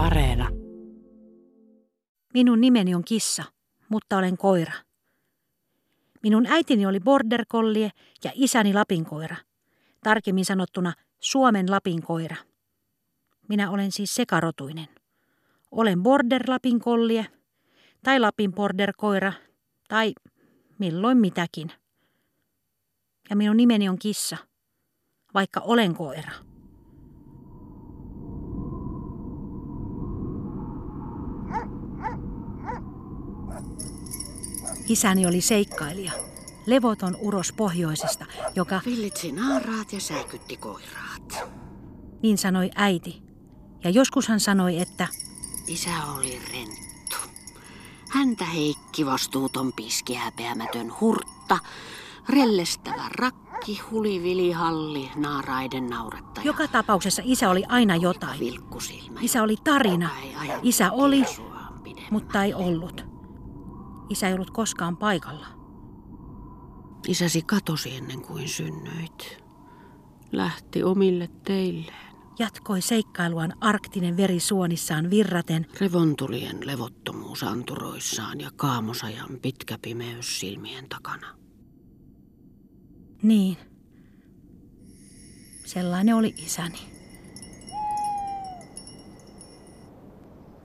Areena. Minun nimeni on Kissa, mutta olen koira. Minun äitini oli border collie ja isäni lapinkoira. Tarkemmin sanottuna Suomen lapinkoira. Minä olen siis sekarotuinen. Olen border lapinkollie tai lapin border koira tai milloin mitäkin. Ja minun nimeni on Kissa, vaikka olen koira. Isäni oli seikkailija, levoton uros pohjoisesta, joka, Villitsi naaraat ja säikytti koiraat. niin sanoi äiti. Ja joskus hän sanoi, että Isä oli renttu. Häntä heikki vastuuton piski häpeämätön hurtta, rellestävä rakki, hulivilihalli, naaraiden naurettaja. joka tapauksessa isä oli aina jotain. Vilkkusilmä. Isä oli tarina. Isä oli, mutta ei ollut. Isä ei ollut koskaan paikalla. Isäsi katosi ennen kuin synnyit. Lähti omille teilleen. Jatkoi seikkailuaan arktinen veri suonissaan virraten, Revontulien levottomuus anturoissaan ja kaamosajan pitkä pimeys silmien takana. Niin. Sellainen oli isäni.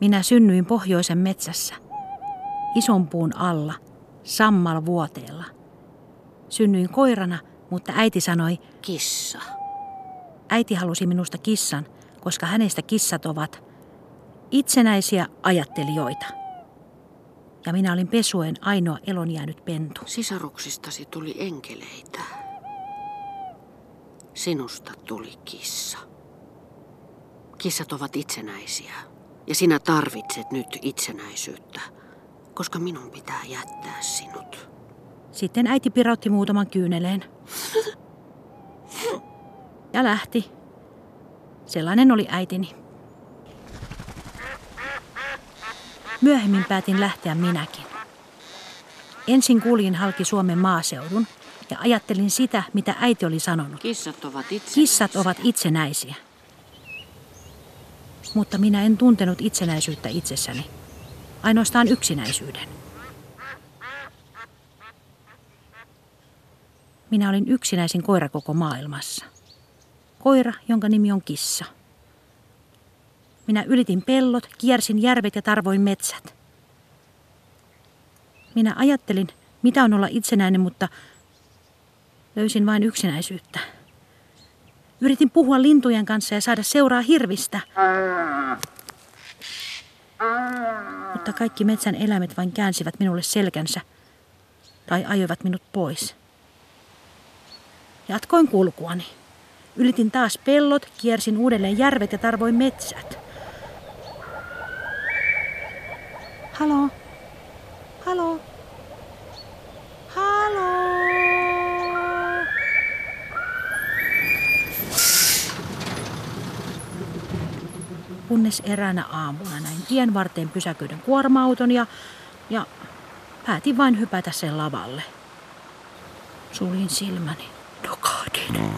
Minä synnyin pohjoisen metsässä, ison puun alla, sammalvuoteella. Synnyin koirana, mutta äiti sanoi, Kissa. äiti halusi minusta kissan, koska hänestä kissat ovat itsenäisiä ajattelijoita. Ja minä olin pesuen ainoa elonjäänyt pentu. Sisaruksistasi tuli enkeleitä. Sinusta tuli kissa. Kissat ovat itsenäisiä. Ja sinä tarvitset nyt itsenäisyyttä, koska minun pitää jättää sinut. Sitten äiti pirautti muutaman kyyneleen. Ja lähti. Sellainen oli äitini. Myöhemmin päätin lähteä minäkin. Ensin kuljin halki Suomen maaseudun ja ajattelin sitä, mitä äiti oli sanonut. Kissat ovat itsenäisiä. Kissat ovat itsenäisiä. Mutta minä en tuntenut itsenäisyyttä itsessäni. Ainoastaan yksinäisyyden. Minä olin yksinäisin koira koko maailmassa. Koira, jonka nimi on kissa. Minä ylitin pellot, kiersin järvet ja tarvoin metsät. Minä ajattelin, mitä on olla itsenäinen, mutta löysin vain yksinäisyyttä. Yritin puhua lintujen kanssa ja saada seuraa hirvistä. Mutta kaikki metsän eläimet vain käänsivät minulle selkänsä tai ajoivat minut pois. Jatkoin kulkuani. Ylitin taas pellot, kiersin uudelleen järvet ja tarvoin metsät. Halo? Halo? Kunnes eräänä aamuna näin tien varteen pysäköidyn kuorma-auton ja, ja päätin vain hypätä sen lavalle. Suljin silmäni. Nukahdin.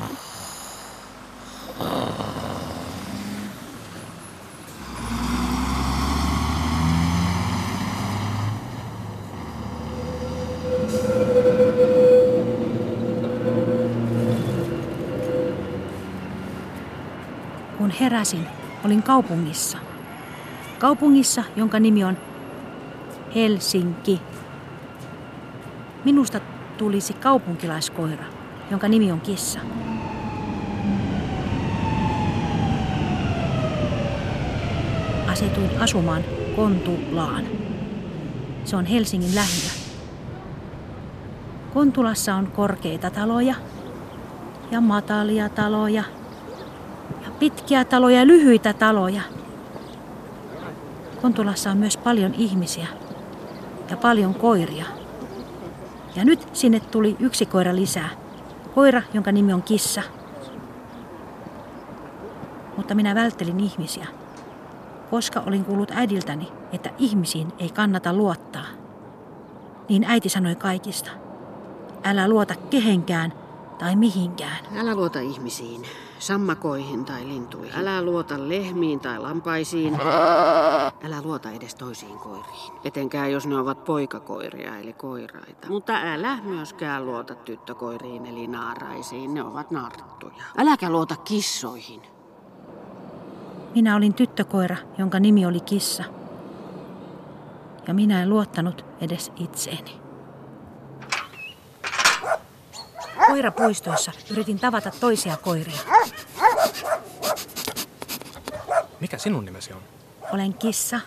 Kun heräsin, olin kaupungissa. Kaupungissa, jonka nimi on Helsinki. Minusta tulisi kaupunkilaiskoira, jonka nimi on kissa. Asetuin asumaan Kontulaan. Se on Helsingin lähiö. Kontulassa on korkeita taloja ja matalia taloja ja pitkiä taloja ja lyhyitä taloja. Kontulassa on myös paljon ihmisiä ja paljon koiria. Ja nyt sinne tuli yksi koira lisää. Koira, jonka nimi on Kissa. Mutta minä välttelin ihmisiä, koska olin kuullut äidiltäni, että ihmisiin ei kannata luottaa. Niin äiti sanoi kaikista. Älä luota kehenkään tai mihinkään. Älä luota ihmisiin. Sammakoihin tai lintuihin. Älä luota lehmiin tai lampaisiin. Älä luota edes toisiin koiriin. Etenkään jos ne ovat poikakoiria eli koiraita. Mutta älä myöskään luota tyttökoiriin eli naaraisiin. Ne ovat narttuja. Äläkä luota kissoihin. Minä olin tyttökoira, jonka nimi oli Kissa. Ja minä en luottanut edes itseeni. Koirapuistoissa yritin tavata toisia koiria. Mikä sinun nimesi on? Olen kissa.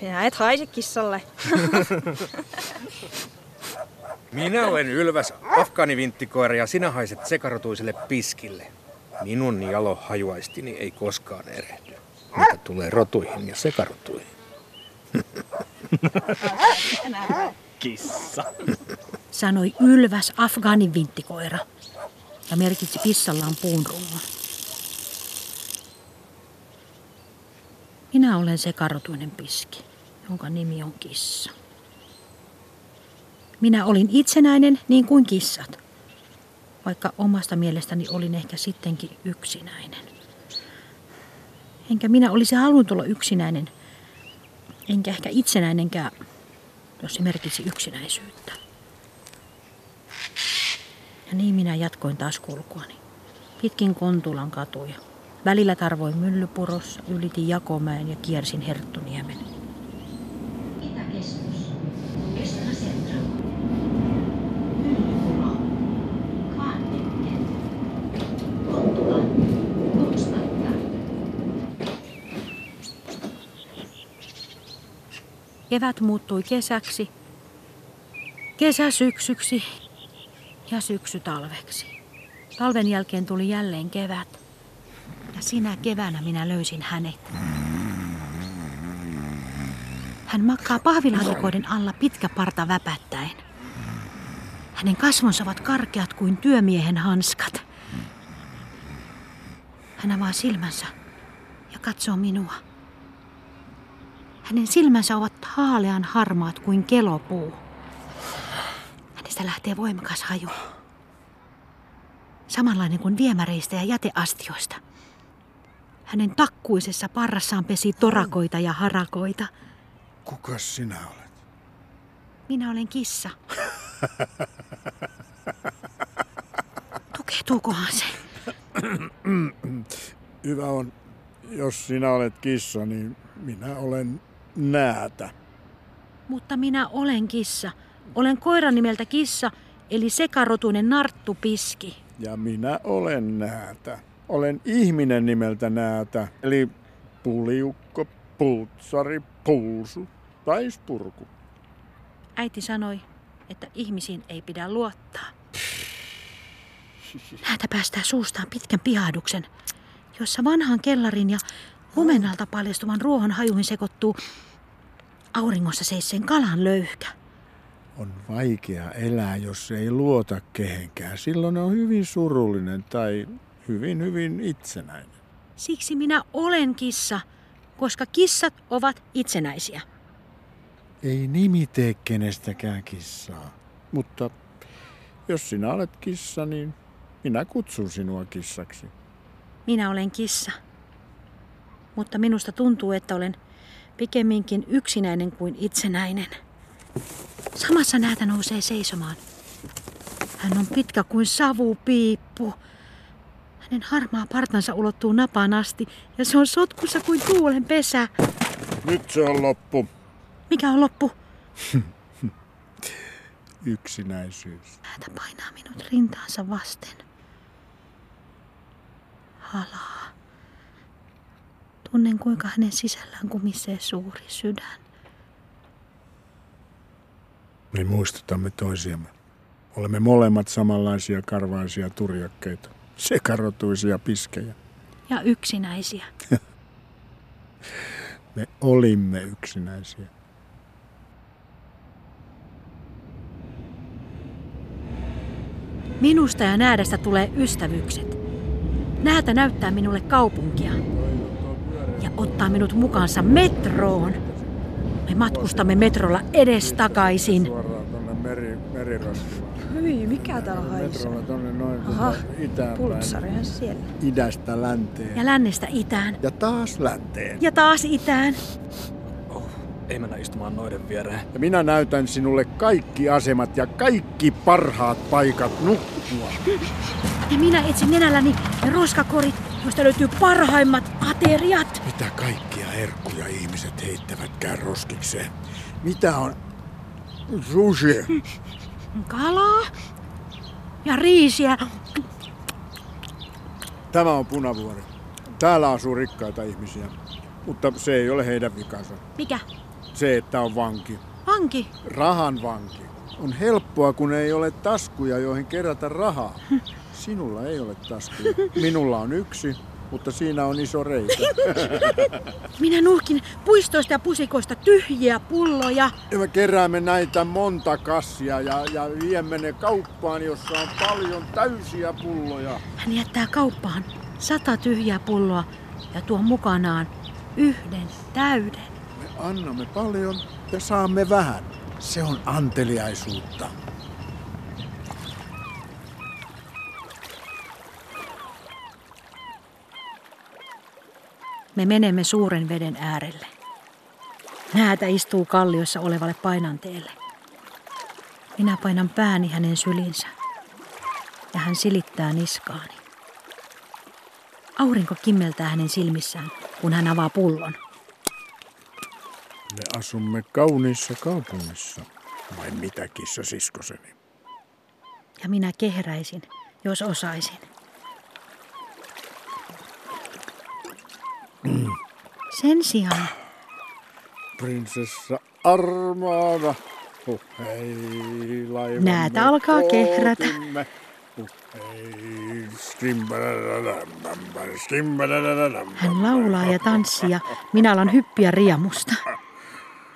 Sinä et haise kissalle. Minä olen Ylväs afgaanivinttikoira ja sinä haiset sekarotuiselle piskille. Minun jalo hajuaistini ei koskaan erehdy. Mitä tulee rotuihin ja sekarotuihin. Kissa. Sanoi ylväs Afgaanin vinttikoira ja merkitsi kissallaan puun rungon. Minä olen sekarotuinen piski, jonka nimi on kissa. Minä olin itsenäinen niin kuin kissat, vaikka omasta mielestäni olin ehkä sittenkin yksinäinen. Enkä minä olisi halunnut olla yksinäinen, enkä ehkä itsenäinenkään, jos se merkitsi yksinäisyyttä. Ja niin minä jatkoin taas kulkuani. Pitkin Kontulan katuja. Välillä tarvoin myllypurossa, ylitin Jakomäen ja kiersin Herttuniemen. Kevät muuttui kesäksi, kesä syksyksi ja syksy talveksi. Talven jälkeen tuli jälleen kevät. Ja sinä keväänä minä löysin hänet. Hän makkaa pahvilaatikoiden alla pitkä parta väpättäen. Hänen kasvonsa ovat karkeat kuin työmiehen hanskat. Hän avaa silmänsä ja katsoo minua. Hänen silmänsä ovat haalean harmaat kuin kelopuu. Hänestä lähtee voimakas haju. Samanlainen kuin viemäreistä ja jäteastioista. Hänen takkuisessa parrassaan pesi torakoita ja harakoita. Kukas sinä olet? Minä olen kissa. Tukehtuukohan se? Hyvä on, jos sinä olet kissa, niin minä olen näätä. Mutta minä olen kissa. Olen koiran nimeltä kissa, eli sekarotuinen narttupiski. Ja minä olen näätä. Olen ihminen nimeltä näätä, eli puliukko, pultsari, pulsu tai spurku. Äiti sanoi, että ihmisiin ei pidä luottaa. Näätä päästää suustaan pitkän pihahduksen, jossa vanhan kellarin ja lumenalta paljastuvan ruohon hajuihin sekoittuu auringossa seisseen kalan löyhkä. On vaikea elää, jos ei luota kehenkään. Silloin on hyvin surullinen tai hyvin, hyvin itsenäinen. Siksi minä olen kissa, koska kissat ovat itsenäisiä. Ei nimi tee kenestäkään kissaa. Mutta jos sinä olet kissa, niin minä kutsun sinua kissaksi. Minä olen kissa. Mutta minusta tuntuu, että olen pikemminkin yksinäinen kuin itsenäinen. Samassa näätä nousee seisomaan. Hän on pitkä kuin savupiippu. Hänen harmaa partansa ulottuu napaan asti ja se on sotkussa kuin tuulen pesä. Nyt se on loppu. Mikä on loppu? Yksinäisyys. Näätä painaa minut rintaansa vasten. Halaa. Tunnen kuinka hänen sisällään kumisee suuri sydän. Me muistutamme toisiamme. Olemme molemmat samanlaisia karvaisia turjakkeita. Sekarotuisia piskejä. Ja yksinäisiä. Me olimme yksinäisiä. Minusta ja näädästä tulee ystävyykset. Näätä näyttää minulle kaupunkia ja ottaa minut mukaansa metroon. Me matkustamme metrolla edes takaisin. Suoraan tuonne meri. Hyi, mikä täällä haisee? Tonne noin Aha. Pultsarihan siellä. Idästä länteen. Ja lännestä itään. Ja taas länteen. Ja taas itään. Oh, ei mennä istumaan noiden viereen. Ja minä näytän sinulle kaikki asemat ja kaikki parhaat paikat nukkua. Ja minä etsin nenälläni ne roskakorit, joista löytyy parhaimmat ateriat. Mitä kaikkia herkkuja ihmiset heittävätkään roskikseen? Mitä on sushi? Kalaa ja riisiä. Tämä on Punavuori. Täällä asuu rikkaita ihmisiä, mutta se ei ole heidän vikansa. Mikä? Se, että on vanki. Vanki. Rahan vanki. On helppoa, kun ei ole taskuja, joihin kerätä rahaa. Sinulla ei ole taskuja. Minulla on yksi, mutta siinä on iso reikä. Minä nuhkin puistoista ja pusikoista tyhjiä pulloja. Ja me keräämme näitä monta kassia ja, ja viemme ne kauppaan, jossa on paljon täysiä pulloja. Hän jättää kauppaan sata tyhjää pulloa ja tuo mukanaan yhden täyden. Me annamme paljon ja saamme vähän. Se on anteliaisuutta. Me menemme suuren veden äärelle. Näätä istuu kalliossa olevalle painanteelle. Minä painan pääni hänen sylinsä ja hän silittää niskaani. Aurinko kimmeltää hänen silmissään, kun hän avaa pullon. Me asumme kauniissa kaupungissa. Vai mitä, kissa siskoseni? Ja minä kehräisin, jos osaisin. Sen sijaan Prinsessa Armada. Huh, hei, laivamme Näätä alkaa kehrätä. hän laulaa ja tanssii ja minä alan hyppiä riemusta.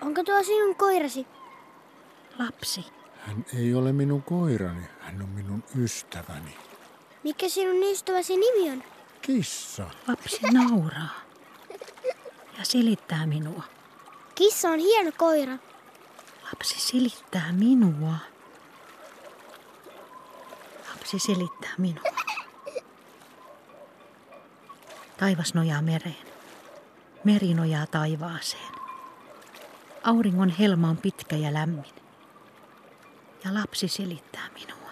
Onko tuo sinun koirasi? Lapsi, Hän ei ole minun koirani, hän on minun ystäväni. Mikä sinun ystäväsi nimi on? Kissa. lapsi nauraa ja silittää minua. Kissa on hieno koira. Lapsi silittää minua. Lapsi silittää minua. Taivas nojaa mereen. Meri nojaa taivaaseen. Auringon helma on pitkä ja lämmin. Ja lapsi silittää minua.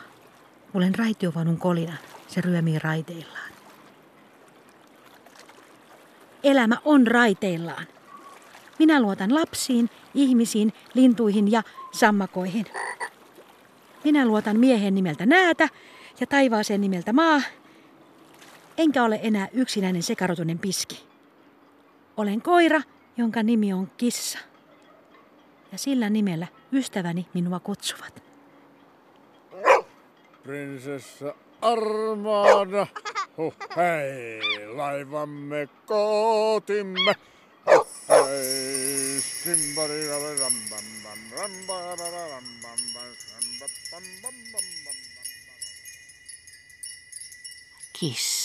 Olen raitiovaunun kolinan. Se ryömii raiteillaan. Elämä on raiteillaan. Minä luotan lapsiin, ihmisiin, lintuihin ja sammakoihin. Minä luotan miehen nimeltä Näätä ja taivaaseen nimeltä Maa. Enkä ole enää yksinäinen sekarotunen piski. Olen koira, jonka nimi on Kissa. Ja sillä nimellä ystäväni minua kutsuvat. Prinsessa Armada. Huh, hei, laivamme kootimme. Huh, hei, skimbadadadambam, rambadadadambam, rambadadambam. Kissa.